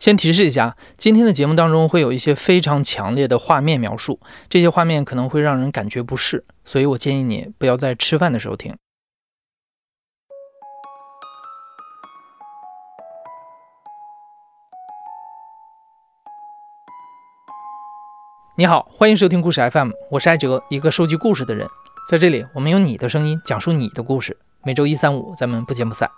先提示一下，今天的节目当中会有一些非常强烈的画面描述，这些画面可能会让人感觉不适，所以我建议你不要在吃饭的时候听。你好，欢迎收听故事 FM，我是艾哲，一个收集故事的人。在这里，我们用你的声音讲述你的故事。每周一、三、五，咱们不见不散。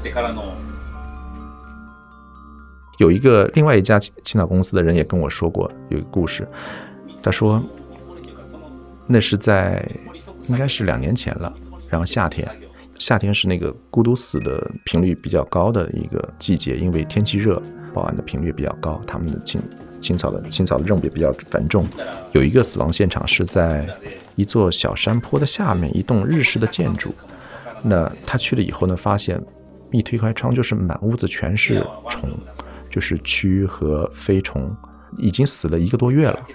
っ暗になってからの有一个另外一家青青岛公司的人也跟我说过有一个故事，他说那是在应该是两年前了，然后夏天，夏天是那个孤独死的频率比较高的一个季节，因为天气热，报案的频率比较高，他们的青青草的青草的任务也比较繁重。有一个死亡现场是在一座小山坡的下面，一栋日式的建筑。那他去了以后呢，发现 一推开窗就是满屋子全是虫。就是蛆和飞虫，已经死了一个多月了。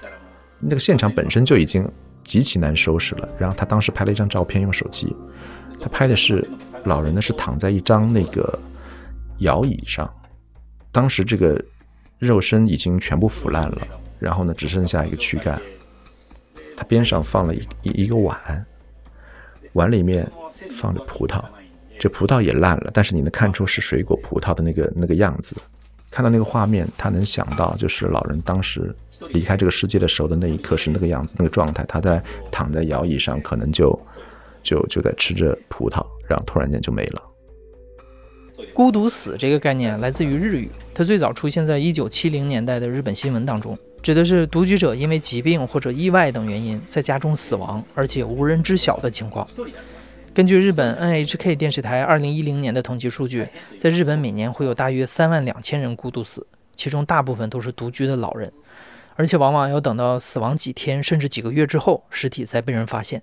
那个现场本身就已经极其难收拾了。然后他当时拍了一张照片，用手机，他拍的是老人呢是躺在一张那个摇椅上，当时这个肉身已经全部腐烂了，然后呢只剩下一个躯干。他边上放了一一个碗，碗里面放着葡萄，这葡萄也烂了，但是你能看出是水果葡萄的那个那个样子。看到那个画面，他能想到就是老人当时离开这个世界的时候的那一刻是那个样子，那个状态。他在躺在摇椅上，可能就就就在吃着葡萄，然后突然间就没了。孤独死这个概念来自于日语，它最早出现在一九七零年代的日本新闻当中，指的是独居者因为疾病或者意外等原因在家中死亡，而且无人知晓的情况。根据日本 NHK 电视台2010年的统计数据，在日本每年会有大约3万两千人孤独死，其中大部分都是独居的老人，而且往往要等到死亡几天甚至几个月之后，尸体才被人发现。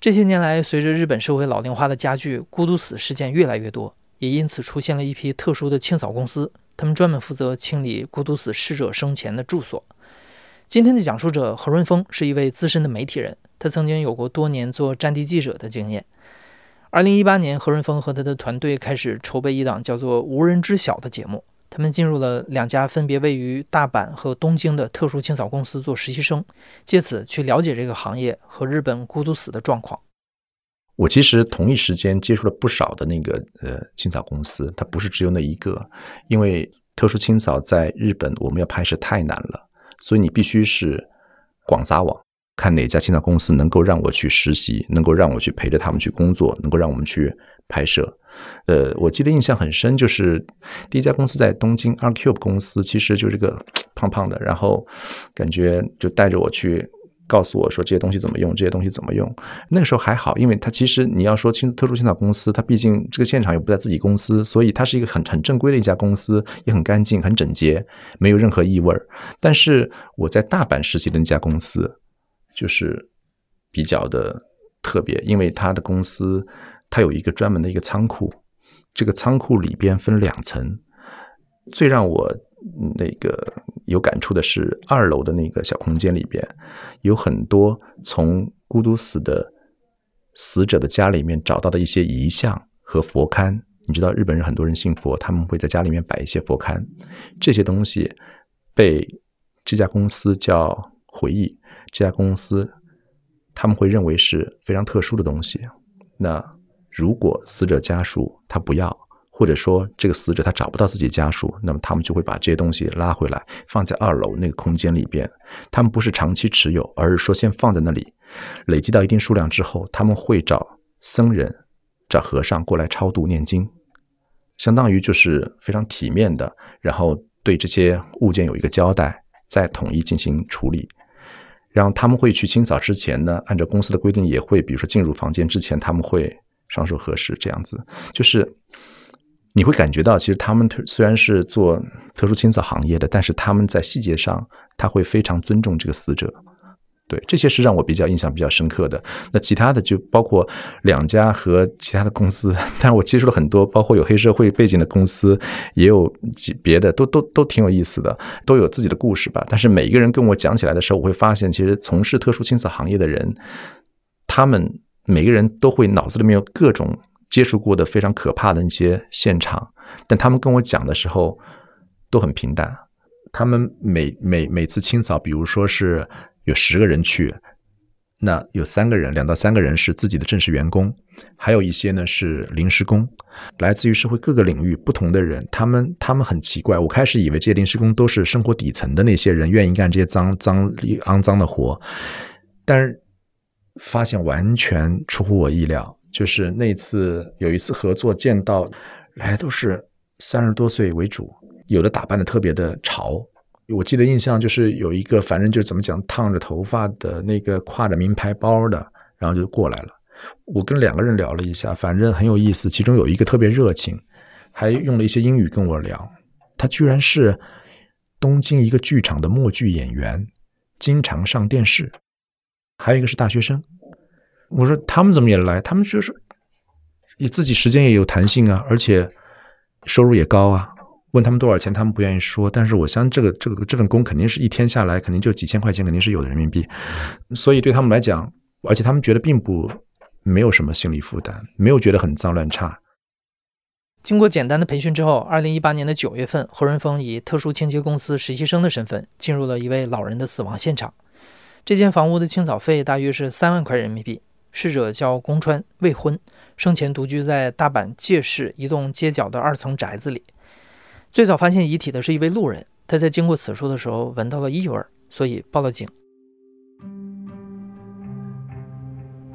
这些年来，随着日本社会老龄化的加剧，孤独死事件越来越多，也因此出现了一批特殊的清扫公司，他们专门负责清理孤独死逝者生前的住所。今天的讲述者何润峰是一位资深的媒体人。他曾经有过多年做战地记者的经验。二零一八年，何润峰和他的团队开始筹备一档叫做《无人知晓》的节目。他们进入了两家分别位于大阪和东京的特殊清扫公司做实习生，借此去了解这个行业和日本孤独死的状况。我其实同一时间接触了不少的那个呃清扫公司，它不是只有那一个，因为特殊清扫在日本我们要拍摄太难了，所以你必须是广撒网。看哪家青岛公司能够让我去实习，能够让我去陪着他们去工作，能够让我们去拍摄。呃，我记得印象很深，就是第一家公司在东京，R Cube 公司，其实就是个 胖胖的，然后感觉就带着我去告诉我说这些东西怎么用，这些东西怎么用。那个时候还好，因为他其实你要说清特殊清扫公司，他毕竟这个现场又不在自己公司，所以它是一个很很正规的一家公司，也很干净、很整洁，没有任何异味。但是我在大阪实习的那家公司。就是比较的特别，因为他的公司他有一个专门的一个仓库，这个仓库里边分两层。最让我那个有感触的是，二楼的那个小空间里边有很多从孤独死的死者的家里面找到的一些遗像和佛龛。你知道，日本人很多人信佛，他们会在家里面摆一些佛龛，这些东西被这家公司叫回忆。这家公司他们会认为是非常特殊的东西。那如果死者家属他不要，或者说这个死者他找不到自己家属，那么他们就会把这些东西拉回来，放在二楼那个空间里边。他们不是长期持有，而是说先放在那里，累积到一定数量之后，他们会找僧人、找和尚过来超度念经，相当于就是非常体面的，然后对这些物件有一个交代，再统一进行处理。然后他们会去清扫之前呢，按照公司的规定，也会比如说进入房间之前，他们会双手合十，这样子，就是你会感觉到，其实他们虽然是做特殊清扫行业的，但是他们在细节上，他会非常尊重这个死者，对，这些是让我比较印象比较深刻的。那其他的就包括两家和其他的公司，但我接触了很多，包括有黑社会背景的公司，也有几别的，都都都挺有意思的，都有自己的故事吧。但是每一个人跟我讲起来的时候，我会发现，其实从事特殊清扫行业的人，他们每个人都会脑子里面有各种接触过的非常可怕的那些现场，但他们跟我讲的时候都很平淡。他们每每每次清扫，比如说是。有十个人去，那有三个人，两到三个人是自己的正式员工，还有一些呢是临时工，来自于社会各个领域不同的人。他们他们很奇怪，我开始以为这些临时工都是生活底层的那些人，愿意干这些脏脏肮脏的活，但是发现完全出乎我意料。就是那次有一次合作，见到来都是三十多岁为主，有的打扮的特别的潮。我记得印象就是有一个，反正就是怎么讲，烫着头发的那个，挎着名牌包的，然后就过来了。我跟两个人聊了一下，反正很有意思。其中有一个特别热情，还用了一些英语跟我聊。他居然是东京一个剧场的默剧演员，经常上电视。还有一个是大学生。我说他们怎么也来？他们就是你自己时间也有弹性啊，而且收入也高啊。问他们多少钱，他们不愿意说。但是我相信这个这个这份工肯定是一天下来肯定就几千块钱，肯定是有的人民币。所以对他们来讲，而且他们觉得并不没有什么心理负担，没有觉得很脏乱差。经过简单的培训之后，二零一八年的九月份，何润峰以特殊清洁公司实习生的身份进入了一位老人的死亡现场。这间房屋的清扫费大约是三万块人民币。逝者叫宫川，未婚，生前独居在大阪界市一栋街角的二层宅子里。最早发现遗体的是一位路人，他在经过此处的时候闻到了异味，所以报了警。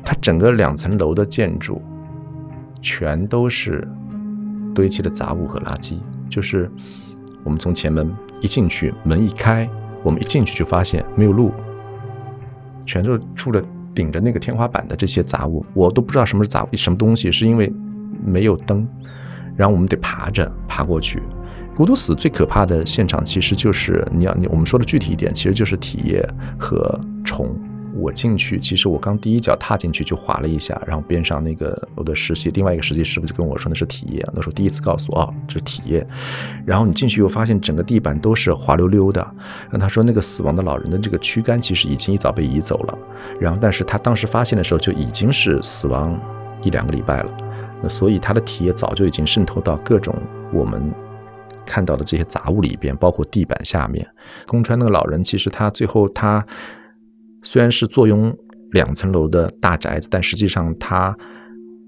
它整个两层楼的建筑全都是堆砌的杂物和垃圾，就是我们从前门一进去，门一开，我们一进去就发现没有路，全都住了顶着那个天花板的这些杂物，我都不知道什么是杂物，什么东西，是因为没有灯，然后我们得爬着爬过去。孤独死最可怕的现场，其实就是你要你我们说的具体一点，其实就是体液和虫。我进去，其实我刚第一脚踏进去就滑了一下，然后边上那个我的实习另外一个实习师傅就跟我说那是体液，那时候第一次告诉我哦这是体液。然后你进去又发现整个地板都是滑溜溜的，然后他说那个死亡的老人的这个躯干其实已经一早被移走了，然后但是他当时发现的时候就已经是死亡一两个礼拜了，那所以他的体液早就已经渗透到各种我们。看到的这些杂物里边，包括地板下面，宫川那个老人，其实他最后他虽然是坐拥两层楼的大宅子，但实际上他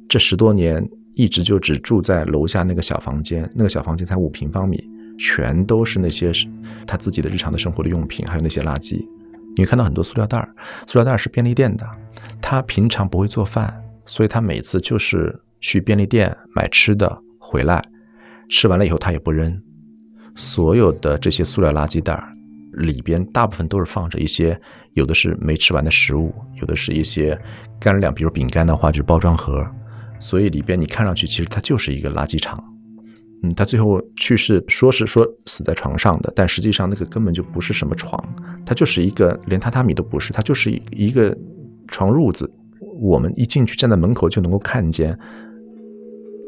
这十多年一直就只住在楼下那个小房间，那个小房间才五平方米，全都是那些他自己的日常的生活的用品，还有那些垃圾。你会看到很多塑料袋儿，塑料袋儿是便利店的。他平常不会做饭，所以他每次就是去便利店买吃的回来，吃完了以后他也不扔。所有的这些塑料垃圾袋儿里边，大部分都是放着一些，有的是没吃完的食物，有的是一些干粮，比如饼干的话就是包装盒，所以里边你看上去其实它就是一个垃圾场。嗯，他最后去世说是说死在床上的，但实际上那个根本就不是什么床，它就是一个连榻榻米都不是，它就是一个床褥子。我们一进去站在门口就能够看见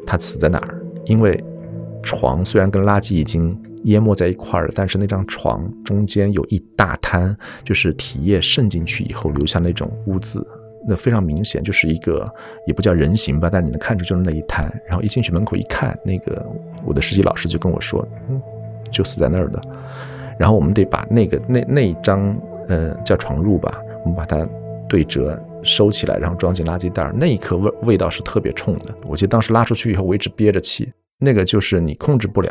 他死在哪儿，因为床虽然跟垃圾已经。淹没在一块儿，但是那张床中间有一大滩，就是体液渗进去以后留下那种污渍，那非常明显，就是一个也不叫人形吧，但你能看出就是那一滩。然后一进去门口一看，那个我的实习老师就跟我说，嗯，就死在那儿的。然后我们得把那个那那一张呃叫床褥吧，我们把它对折收起来，然后装进垃圾袋。那一刻味味道是特别冲的。我记得当时拉出去以后，我一直憋着气，那个就是你控制不了。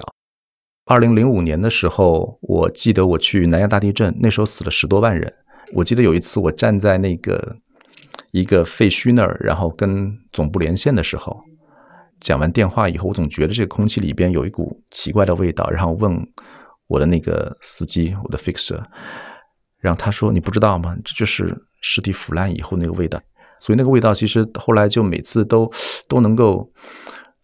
二零零五年的时候，我记得我去南亚大地震，那时候死了十多万人。我记得有一次我站在那个一个废墟那儿，然后跟总部连线的时候，讲完电话以后，我总觉得这个空气里边有一股奇怪的味道，然后问我的那个司机，我的 fixer，然后他说：“你不知道吗？这就是尸体腐烂以后那个味道。”所以那个味道其实后来就每次都都能够。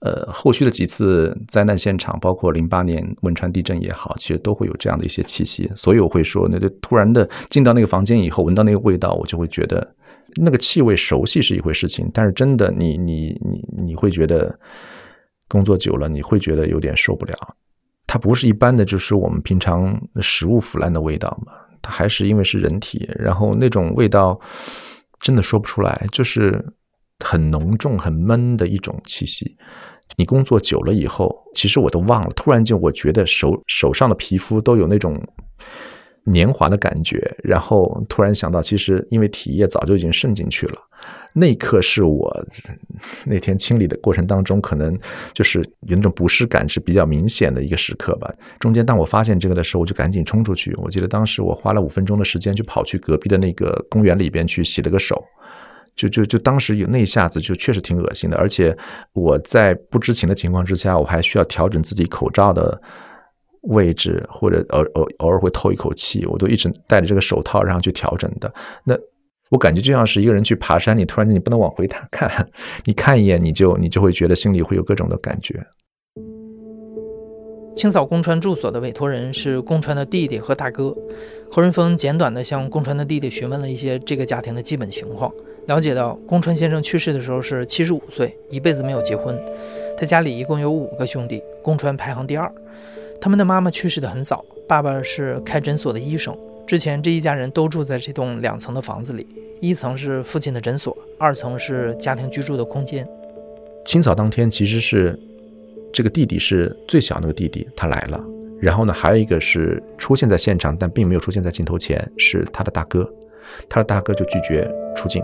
呃，后续的几次灾难现场，包括零八年汶川地震也好，其实都会有这样的一些气息。所以我会说，那就突然的进到那个房间以后，闻到那个味道，我就会觉得那个气味熟悉是一回事情，但是真的，你你你你会觉得工作久了，你会觉得有点受不了。它不是一般的，就是我们平常食物腐烂的味道嘛，它还是因为是人体，然后那种味道真的说不出来，就是很浓重、很闷的一种气息。你工作久了以后，其实我都忘了。突然间，我觉得手手上的皮肤都有那种年华的感觉，然后突然想到，其实因为体液早就已经渗进去了。那一刻是我那天清理的过程当中，可能就是有那种不适感是比较明显的一个时刻吧。中间当我发现这个的时候，我就赶紧冲出去。我记得当时我花了五分钟的时间，就跑去隔壁的那个公园里边去洗了个手。就就就当时有那一下子就确实挺恶心的，而且我在不知情的情况之下，我还需要调整自己口罩的位置，或者偶偶偶尔会透一口气，我都一直戴着这个手套然后去调整的。那我感觉就像是一个人去爬山，你突然间你不能往回看，你看一眼你就你就会觉得心里会有各种的感觉。清扫宫川住所的委托人是宫川的弟弟和大哥。何润峰简短的向宫川的弟弟询问了一些这个家庭的基本情况，了解到宫川先生去世的时候是七十五岁，一辈子没有结婚。他家里一共有五个兄弟，宫川排行第二。他们的妈妈去世的很早，爸爸是开诊所的医生。之前这一家人都住在这栋两层的房子里，一层是父亲的诊所，二层是家庭居住的空间。清扫当天其实是。这个弟弟是最小那个弟弟，他来了。然后呢，还有一个是出现在现场，但并没有出现在镜头前，是他的大哥。他的大哥就拒绝出镜，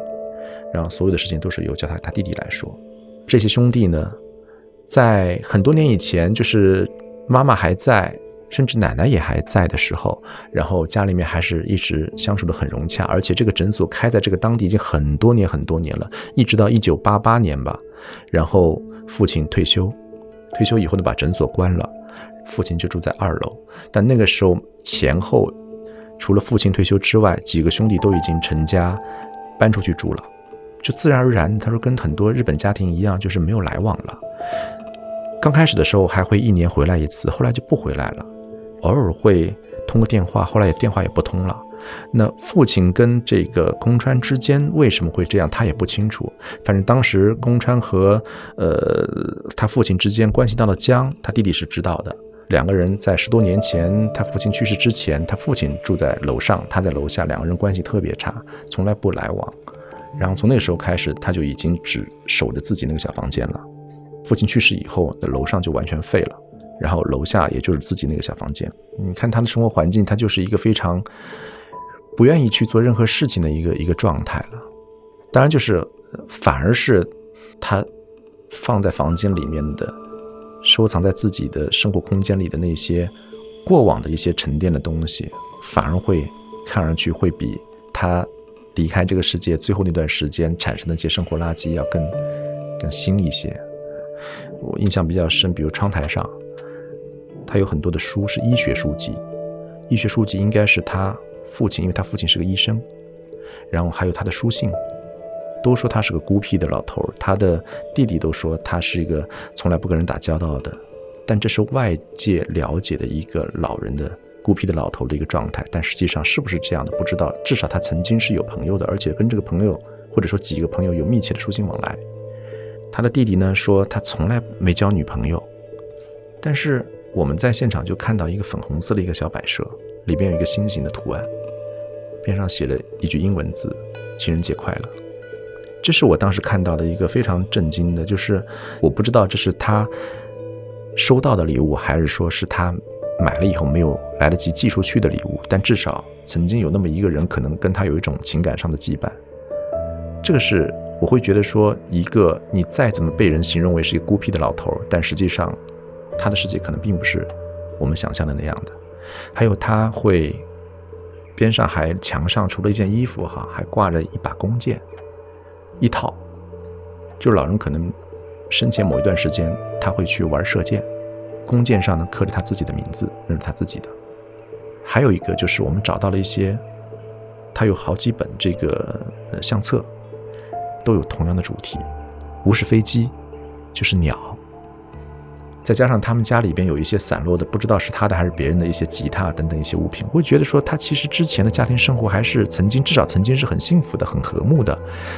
然后所有的事情都是由叫他他弟弟来说。这些兄弟呢，在很多年以前，就是妈妈还在，甚至奶奶也还在的时候，然后家里面还是一直相处的很融洽。而且这个诊所开在这个当地已经很多年很多年了，一直到一九八八年吧。然后父亲退休。退休以后呢，把诊所关了，父亲就住在二楼。但那个时候前后，除了父亲退休之外，几个兄弟都已经成家，搬出去住了，就自然而然，他说跟很多日本家庭一样，就是没有来往了。刚开始的时候还会一年回来一次，后来就不回来了，偶尔会通个电话，后来也电话也不通了。那父亲跟这个宫川之间为什么会这样，他也不清楚。反正当时宫川和呃他父亲之间关系到了僵，他弟弟是知道的。两个人在十多年前他父亲去世之前，他父亲住在楼上，他在楼下，两个人关系特别差，从来不来往。然后从那个时候开始，他就已经只守着自己那个小房间了。父亲去世以后，那楼上就完全废了，然后楼下也就是自己那个小房间。你看他的生活环境，他就是一个非常。不愿意去做任何事情的一个一个状态了，当然就是反而是他放在房间里面的，收藏在自己的生活空间里的那些过往的一些沉淀的东西，反而会看上去会比他离开这个世界最后那段时间产生的一些生活垃圾要更更新一些。我印象比较深，比如窗台上，他有很多的书是医学书籍，医学书籍应该是他。父亲，因为他父亲是个医生，然后还有他的书信，都说他是个孤僻的老头儿。他的弟弟都说他是一个从来不跟人打交道的，但这是外界了解的一个老人的孤僻的老头的一个状态。但实际上是不是这样的，不知道。至少他曾经是有朋友的，而且跟这个朋友或者说几个朋友有密切的书信往来。他的弟弟呢说他从来没交女朋友，但是我们在现场就看到一个粉红色的一个小摆设，里边有一个心形的图案。边上写了一句英文字：“情人节快乐。”这是我当时看到的一个非常震惊的，就是我不知道这是他收到的礼物，还是说是他买了以后没有来得及寄出去的礼物。但至少曾经有那么一个人，可能跟他有一种情感上的羁绊。这个是我会觉得说，一个你再怎么被人形容为是一个孤僻的老头，但实际上他的世界可能并不是我们想象的那样的。还有他会。边上还墙上除了一件衣服哈，还挂着一把弓箭，一套。就是老人可能生前某一段时间他会去玩射箭，弓箭上呢刻着他自己的名字，那是他自己的。还有一个就是我们找到了一些，他有好几本这个相册，都有同样的主题，不是飞机就是鸟，再加上他们家里边有一些散落的，不知道是他的还是别人的一些吉他等等一些物品，我会觉得说他其实之前的家庭生活还是曾经至少曾经是很幸福的、很和睦的。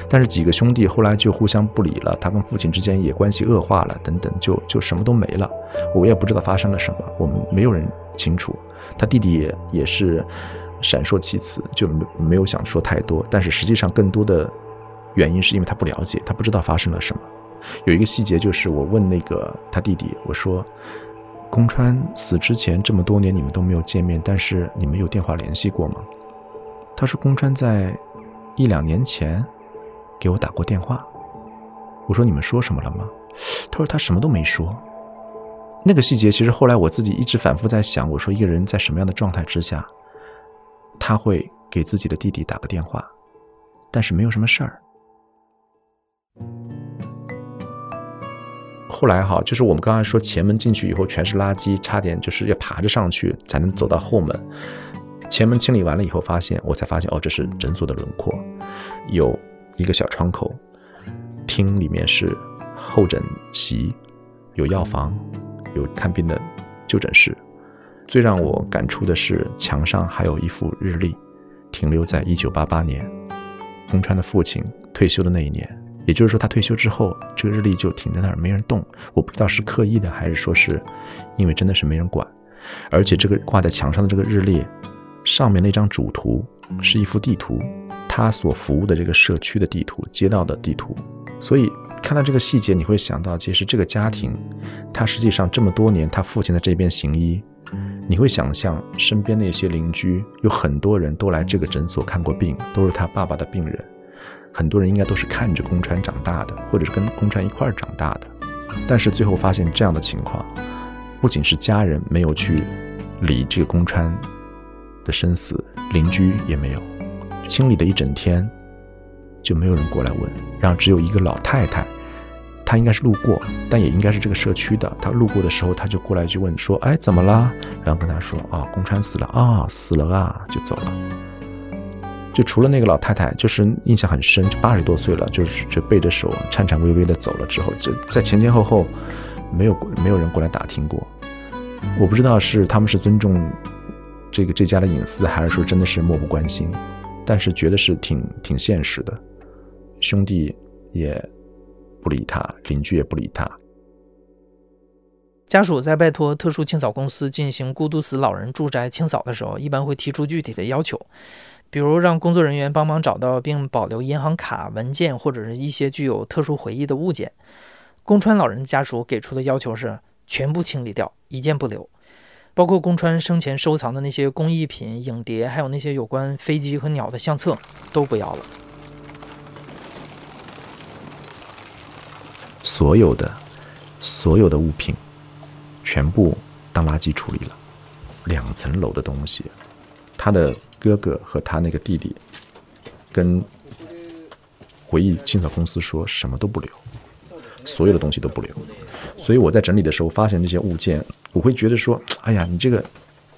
但是几个兄弟后来就互相不理了，他跟父亲之间也关系恶化了，等等，就就什么都没了。我也不知道发生了什么，我们没有人清楚。他弟弟也也是闪烁其词，就没没有想说太多。但是实际上更多的原因是因为他不了解，他不知道发生了什么。有一个细节，就是我问那个他弟弟，我说：“宫川死之前这么多年，你们都没有见面，但是你们有电话联系过吗？”他说：“宫川在一两年前给我打过电话。”我说：“你们说什么了吗？”他说：“他什么都没说。”那个细节，其实后来我自己一直反复在想，我说一个人在什么样的状态之下，他会给自己的弟弟打个电话，但是没有什么事儿。后来哈，就是我们刚才说前门进去以后全是垃圾，差点就是要爬着上去才能走到后门。前门清理完了以后，发现我才发现哦，这是诊所的轮廓，有一个小窗口，厅里面是候诊席，有药房，有看病的就诊室。最让我感触的是墙上还有一幅日历，停留在一九八八年，宫川的父亲退休的那一年。也就是说，他退休之后，这个日历就停在那儿，没人动。我不知道是刻意的，还是说是因为真的是没人管。而且这个挂在墙上的这个日历，上面那张主图是一幅地图，他所服务的这个社区的地图、街道的地图。所以看到这个细节，你会想到，其实这个家庭，他实际上这么多年，他父亲在这边行医。你会想象身边那些邻居，有很多人都来这个诊所看过病，都是他爸爸的病人。很多人应该都是看着宫川长大的，或者是跟宫川一块儿长大的，但是最后发现这样的情况，不仅是家人没有去理这个宫川的生死，邻居也没有，清理的一整天就没有人过来问，然后只有一个老太太，她应该是路过，但也应该是这个社区的，她路过的时候，她就过来去问说：“哎，怎么了？”然后跟她说：“啊，宫川死了啊，死了啊，就走了。”就除了那个老太太，就是印象很深，就八十多岁了，就是就背着手颤颤巍巍的走了之后，就在前前后后没有没有人过来打听过。我不知道是他们是尊重这个这家的隐私，还是说真的是漠不关心，但是觉得是挺挺现实的。兄弟也不理他，邻居也不理他。家属在拜托特殊清扫公司进行孤独死老人住宅清扫的时候，一般会提出具体的要求。比如让工作人员帮忙找到并保留银行卡、文件或者是一些具有特殊回忆的物件。宫川老人家属给出的要求是全部清理掉，一件不留，包括宫川生前收藏的那些工艺品、影碟，还有那些有关飞机和鸟的相册都不要了。所有的所有的物品全部当垃圾处理了，两层楼的东西，他的。哥哥和他那个弟弟，跟回忆清扫公司说什么都不留，所有的东西都不留。所以我在整理的时候发现这些物件，我会觉得说，哎呀，你这个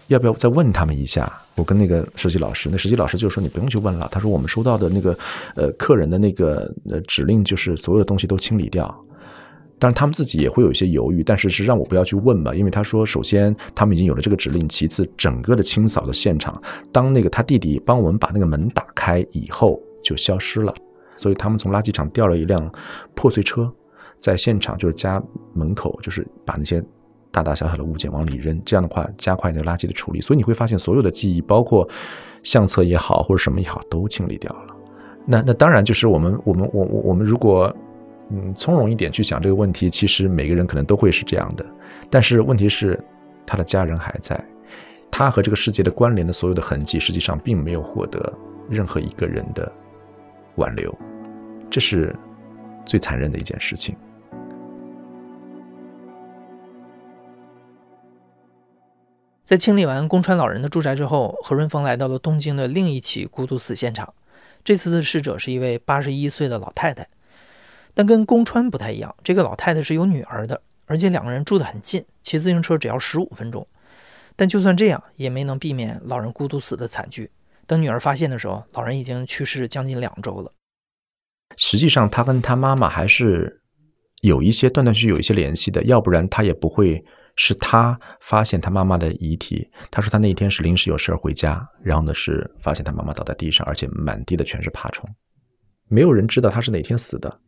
要不要再问他们一下？我跟那个设计老师，那设计老师就说你不用去问了。他说我们收到的那个呃客人的那个呃指令就是所有的东西都清理掉。但是他们自己也会有一些犹豫，但是是让我不要去问嘛，因为他说，首先他们已经有了这个指令，其次整个的清扫的现场，当那个他弟弟帮我们把那个门打开以后就消失了，所以他们从垃圾场调了一辆破碎车，在现场就是家门口就是把那些大大小小的物件往里扔，这样的话加快那个垃圾的处理，所以你会发现所有的记忆，包括相册也好或者什么也好，都清理掉了。那那当然就是我们我们我我我们如果。嗯，从容一点去想这个问题，其实每个人可能都会是这样的。但是问题是，他的家人还在，他和这个世界的关联的所有的痕迹，实际上并没有获得任何一个人的挽留，这是最残忍的一件事情。在清理完宫川老人的住宅之后，何润峰来到了东京的另一起孤独死现场。这次的逝者是一位八十一岁的老太太。但跟宫川不太一样，这个老太太是有女儿的，而且两个人住得很近，骑自行车只要十五分钟。但就算这样，也没能避免老人孤独死的惨剧。等女儿发现的时候，老人已经去世将近两周了。实际上，他跟他妈妈还是有一些断断续续有一些联系的，要不然他也不会是他发现他妈妈的遗体。他说他那一天是临时有事儿回家，然后呢是发现他妈妈倒在地上，而且满地的全是爬虫。没有人知道他是哪天死的，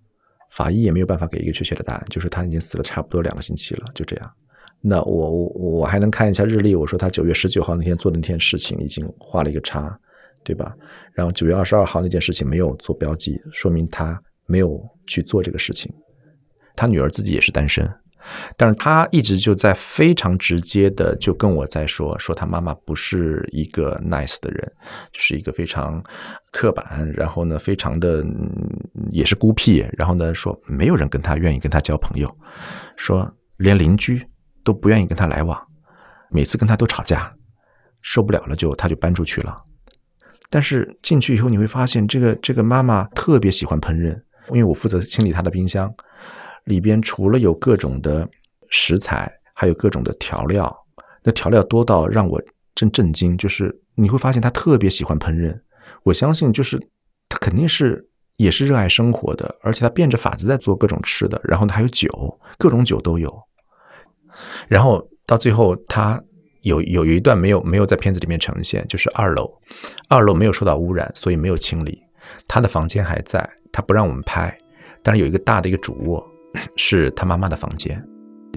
法医也没有办法给一个确切的答案，就是他已经死了差不多两个星期了，就这样。那我我我还能看一下日历，我说他九月十九号那天做的那件事情已经画了一个叉，对吧？然后九月二十二号那件事情没有做标记，说明他没有去做这个事情。他女儿自己也是单身，但是他一直就在非常直接的就跟我在说，说他妈妈不是一个 nice 的人，就是一个非常刻板，然后呢，非常的也是孤僻，然后呢，说没有人跟他愿意跟他交朋友，说连邻居都不愿意跟他来往，每次跟他都吵架，受不了了就他就搬出去了。但是进去以后你会发现，这个这个妈妈特别喜欢烹饪，因为我负责清理她的冰箱。里边除了有各种的食材，还有各种的调料，那调料多到让我真震惊。就是你会发现他特别喜欢烹饪，我相信就是他肯定是也是热爱生活的，而且他变着法子在做各种吃的。然后呢，还有酒，各种酒都有。然后到最后，他有有有一段没有没有在片子里面呈现，就是二楼，二楼没有受到污染，所以没有清理。他的房间还在，他不让我们拍，但是有一个大的一个主卧。是他妈妈的房间，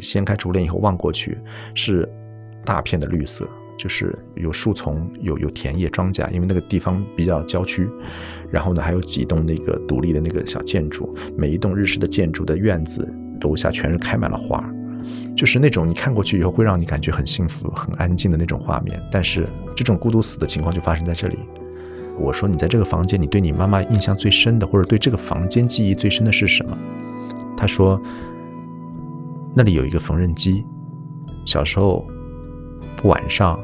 掀开竹帘以后望过去，是大片的绿色，就是有树丛，有有田野庄稼，因为那个地方比较郊区。然后呢，还有几栋那个独立的那个小建筑，每一栋日式的建筑的院子楼下全是开满了花，就是那种你看过去以后会让你感觉很幸福、很安静的那种画面。但是这种孤独死的情况就发生在这里。我说你在这个房间，你对你妈妈印象最深的，或者对这个房间记忆最深的是什么？他说：“那里有一个缝纫机，小时候晚上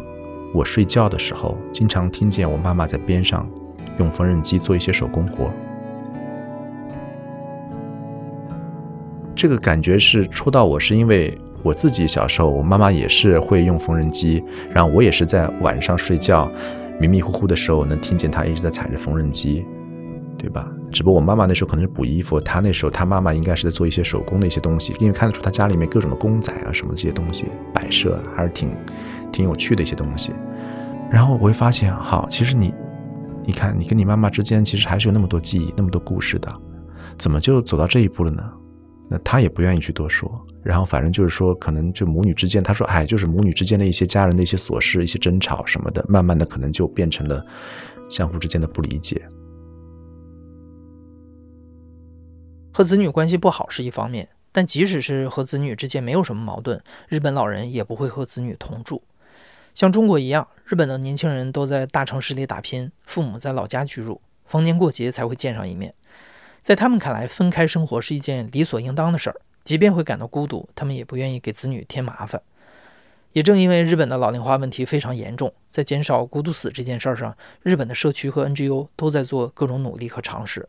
我睡觉的时候，经常听见我妈妈在边上用缝纫机做一些手工活。这个感觉是戳到我，是因为我自己小时候，我妈妈也是会用缝纫机，然后我也是在晚上睡觉迷迷糊糊的时候，能听见她一直在踩着缝纫机，对吧？”只不过我妈妈那时候可能是补衣服，她那时候她妈妈应该是在做一些手工的一些东西，因为看得出她家里面各种的公仔啊什么这些东西摆设还是挺挺有趣的一些东西。然后我会发现，好，其实你你看你跟你妈妈之间其实还是有那么多记忆、那么多故事的，怎么就走到这一步了呢？那她也不愿意去多说。然后反正就是说，可能就母女之间，她说，哎，就是母女之间的一些家人的一些琐事、一些争吵什么的，慢慢的可能就变成了相互之间的不理解。和子女关系不好是一方面，但即使是和子女之间没有什么矛盾，日本老人也不会和子女同住。像中国一样，日本的年轻人都在大城市里打拼，父母在老家居住，逢年过节才会见上一面。在他们看来，分开生活是一件理所应当的事儿，即便会感到孤独，他们也不愿意给子女添麻烦。也正因为日本的老龄化问题非常严重，在减少孤独死这件事儿上，日本的社区和 NGO 都在做各种努力和尝试。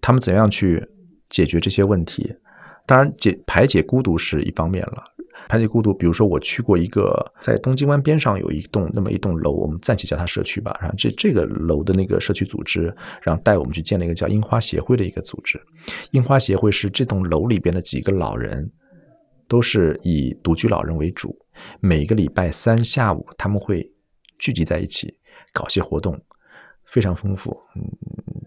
他们怎样去解决这些问题？当然，解排解孤独是一方面了。排解孤独，比如说我去过一个在东京湾边上有一栋那么一栋楼，我们暂且叫它社区吧。然后这这个楼的那个社区组织，然后带我们去见了一个叫樱花协会的一个组织。樱花协会是这栋楼里边的几个老人，都是以独居老人为主。每个礼拜三下午，他们会聚集在一起搞些活动，非常丰富，嗯，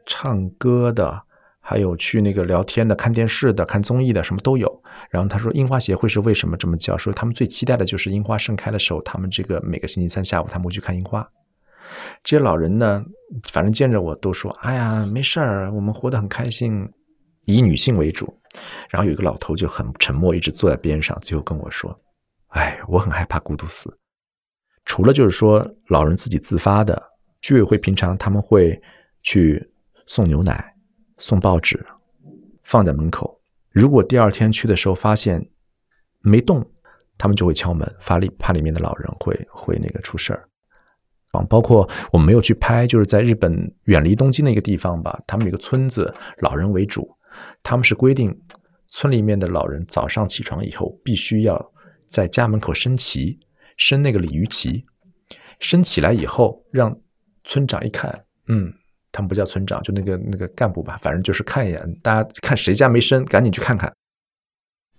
唱歌的。还有去那个聊天的、看电视的、看综艺的，什么都有。然后他说，樱花协会是为什么这么叫？说他们最期待的就是樱花盛开的时候，他们这个每个星期三下午他们会去看樱花。这些老人呢，反正见着我都说：“哎呀，没事儿，我们活得很开心。”以女性为主。然后有一个老头就很沉默，一直坐在边上，最后跟我说：“哎，我很害怕孤独死。除了就是说老人自己自发的，居委会平常他们会去送牛奶。”送报纸，放在门口。如果第二天去的时候发现没动，他们就会敲门，怕里怕里面的老人会会那个出事儿。啊，包括我们没有去拍，就是在日本远离东京的一个地方吧。他们有个村子，老人为主，他们是规定村里面的老人早上起床以后，必须要在家门口升旗，升那个鲤鱼旗，升起来以后，让村长一看，嗯。他们不叫村长，就那个那个干部吧，反正就是看一眼，大家看谁家没生，赶紧去看看。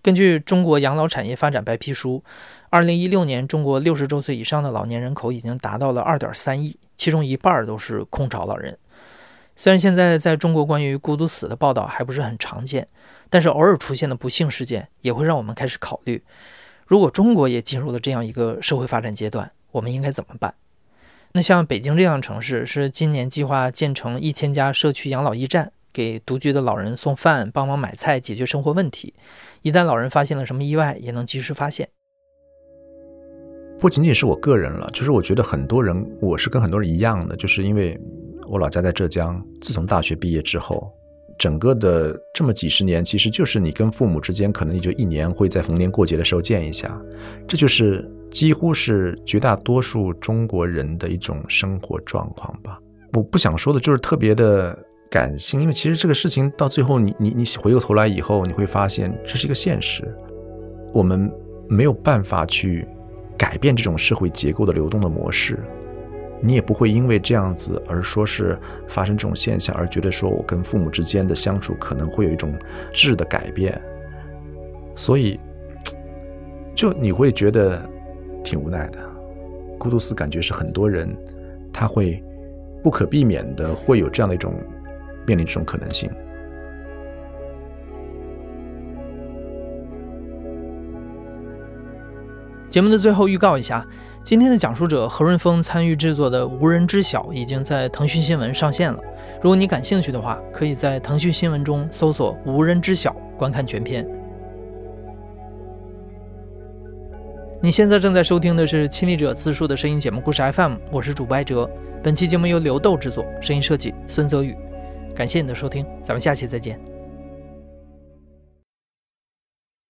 根据中国养老产业发展白皮书，二零一六年中国六十周岁以上的老年人口已经达到了二点三亿，其中一半都是空巢老人。虽然现在在中国关于孤独死的报道还不是很常见，但是偶尔出现的不幸事件也会让我们开始考虑：如果中国也进入了这样一个社会发展阶段，我们应该怎么办？那像北京这样的城市，是今年计划建成一千家社区养老驿站。给独居的老人送饭，帮忙买菜，解决生活问题。一旦老人发现了什么意外，也能及时发现。不仅仅是我个人了，就是我觉得很多人，我是跟很多人一样的，就是因为我老家在浙江。自从大学毕业之后，整个的这么几十年，其实就是你跟父母之间，可能也就一年会在逢年过节的时候见一下。这就是几乎是绝大多数中国人的一种生活状况吧。我不想说的就是特别的。感性，因为其实这个事情到最后，你你你回过头来以后，你会发现这是一个现实，我们没有办法去改变这种社会结构的流动的模式，你也不会因为这样子而说是发生这种现象而觉得说我跟父母之间的相处可能会有一种质的改变，所以就你会觉得挺无奈的，孤独死感觉是很多人他会不可避免的会有这样的一种。面临这种可能性。节目的最后预告一下，今天的讲述者何润峰参与制作的《无人知晓》已经在腾讯新闻上线了。如果你感兴趣的话，可以在腾讯新闻中搜索“无人知晓”观看全片。你现在正在收听的是《亲历者自述》的声音节目故事 FM，我是主播艾哲。本期节目由刘豆制作，声音设计孙泽宇。感谢你的收听，咱们下期再见。